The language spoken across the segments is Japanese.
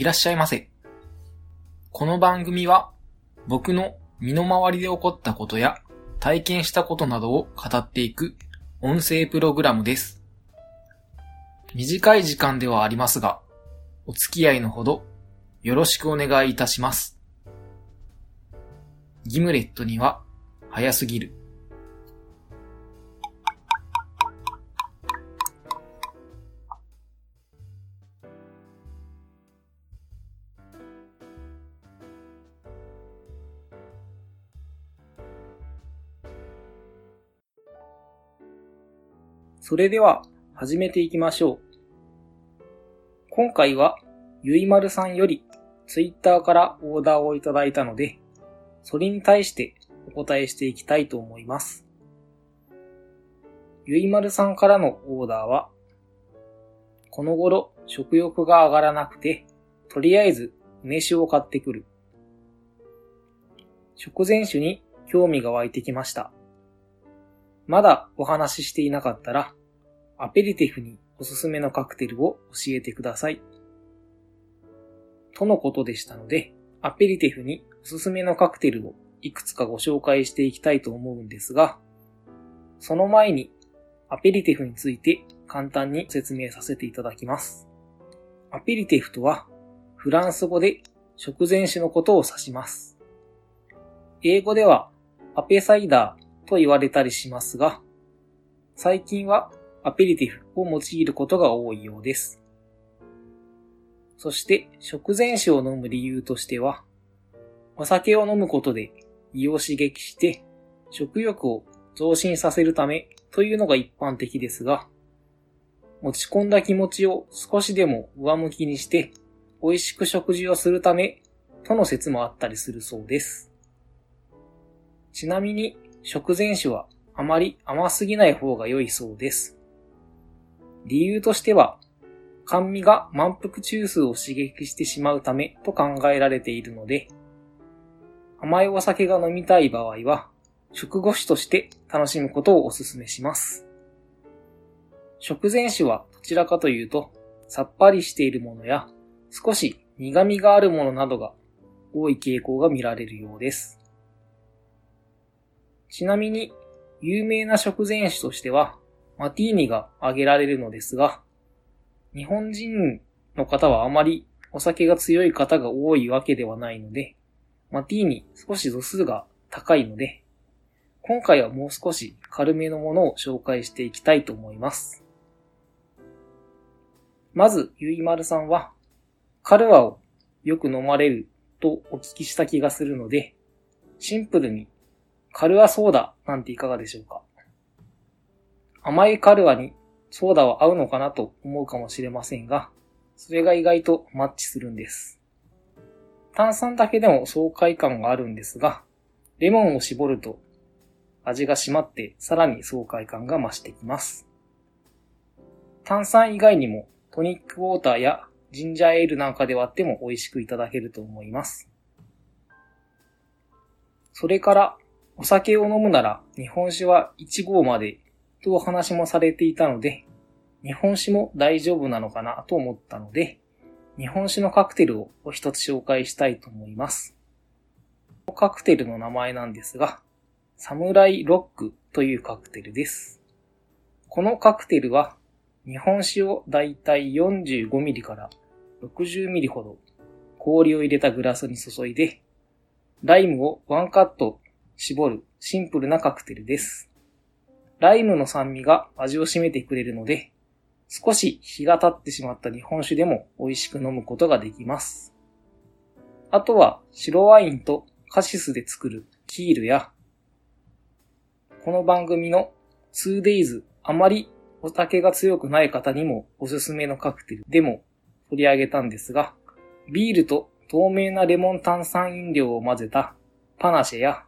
いらっしゃいませ。この番組は僕の身の回りで起こったことや体験したことなどを語っていく音声プログラムです。短い時間ではありますが、お付き合いのほどよろしくお願いいたします。ギムレットには早すぎる。それでは始めていきましょう。今回はゆいまるさんよりツイッターからオーダーをいただいたので、それに対してお答えしていきたいと思います。ゆいまるさんからのオーダーは、この頃食欲が上がらなくて、とりあえず梅酒を買ってくる。食前酒に興味が湧いてきました。まだお話ししていなかったら、アペリティフにおすすめのカクテルを教えてください。とのことでしたので、アペリティフにおすすめのカクテルをいくつかご紹介していきたいと思うんですが、その前にアペリティフについて簡単に説明させていただきます。アペリティフとはフランス語で食前酒のことを指します。英語ではアペサイダーと言われたりしますが、最近はアペリティフを用いることが多いようです。そして食前酒を飲む理由としては、お酒を飲むことで胃を刺激して食欲を増進させるためというのが一般的ですが、持ち込んだ気持ちを少しでも上向きにして美味しく食事をするためとの説もあったりするそうです。ちなみに食前酒はあまり甘すぎない方が良いそうです。理由としては、甘味が満腹中枢を刺激してしまうためと考えられているので、甘いお酒が飲みたい場合は、食後酒として楽しむことをお勧めします。食前酒はどちらかというと、さっぱりしているものや、少し苦味があるものなどが多い傾向が見られるようです。ちなみに、有名な食前酒としては、マティーニが挙げられるのですが、日本人の方はあまりお酒が強い方が多いわけではないので、マティーニ少し度数が高いので、今回はもう少し軽めのものを紹介していきたいと思います。まず、ゆいまるさんは、カルアをよく飲まれるとお聞きした気がするので、シンプルにカルアソーダなんていかがでしょうか？甘いカルアにソーダは合うのかなと思うかもしれませんが、それが意外とマッチするんです。炭酸だけでも爽快感があるんですが、レモンを絞ると味が締まってさらに爽快感が増してきます。炭酸以外にもトニックウォーターやジンジャーエールなんかで割っても美味しくいただけると思います。それからお酒を飲むなら日本酒は1合までとお話もされていたので、日本酒も大丈夫なのかなと思ったので、日本酒のカクテルをお一つ紹介したいと思います。カクテルの名前なんですが、サムライロックというカクテルです。このカクテルは、日本酒をだいたい 45ml から 60ml ほど氷を入れたグラスに注いで、ライムをワンカット絞るシンプルなカクテルです。ライムの酸味が味を占めてくれるので、少し日が経ってしまった日本酒でも美味しく飲むことができます。あとは白ワインとカシスで作るキールや、この番組の 2days あまりお酒が強くない方にもおすすめのカクテルでも取り上げたんですが、ビールと透明なレモン炭酸飲料を混ぜたパナシェや、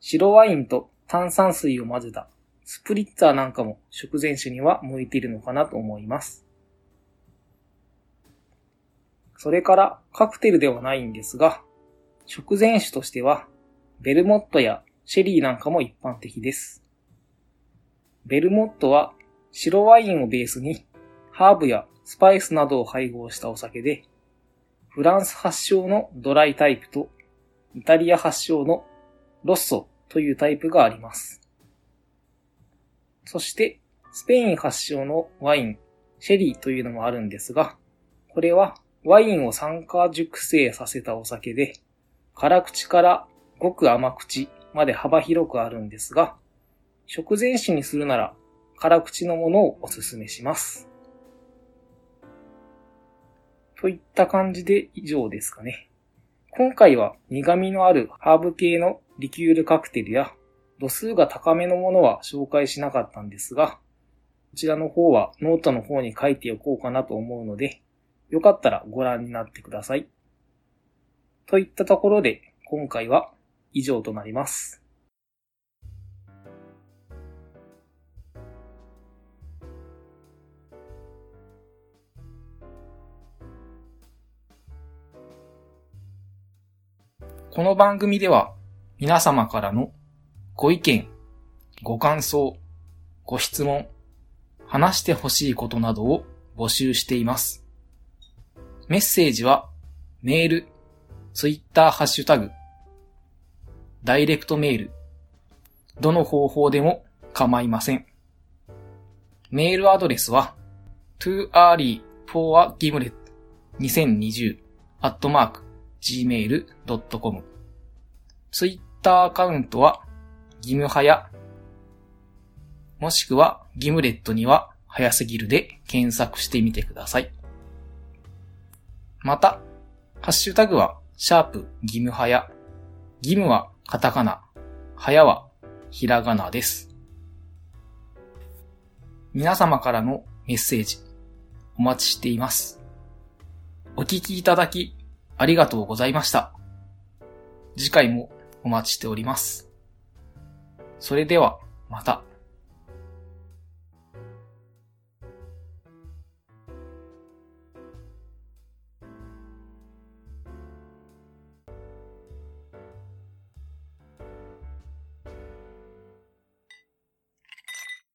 白ワインと炭酸水を混ぜたスプリッツァーなんかも食前酒には向いているのかなと思います。それからカクテルではないんですが、食前酒としてはベルモットやシェリーなんかも一般的です。ベルモットは白ワインをベースにハーブやスパイスなどを配合したお酒で、フランス発祥のドライタイプとイタリア発祥のロッソというタイプがあります。そして、スペイン発祥のワイン、シェリーというのもあるんですが、これはワインを酸化熟成させたお酒で、辛口からごく甘口まで幅広くあるんですが、食前酒にするなら辛口のものをおすすめします。といった感じで以上ですかね。今回は苦味のあるハーブ系のリキュールカクテルや度数が高めのものは紹介しなかったんですが、こちらの方はノートの方に書いておこうかなと思うので、よかったらご覧になってください。といったところで今回は以上となります。この番組では皆様からのご意見、ご感想、ご質問、話してほしいことなどを募集しています。メッセージはメール、ツイッターハッシュタグ、ダイレクトメール、どの方法でも構いません。メールアドレスは too early for a gimlet 2020 at mark gmail.com ツイッターアカウントはギムハヤもしくはギムレットには早すぎるで検索してみてください。また、ハッシュタグはシャープギムハヤギムはカタカナ、ハヤはひらがなです。皆様からのメッセージお待ちしています。お聞きいただきありがとうございました。次回もお待ちしております。それでは、また。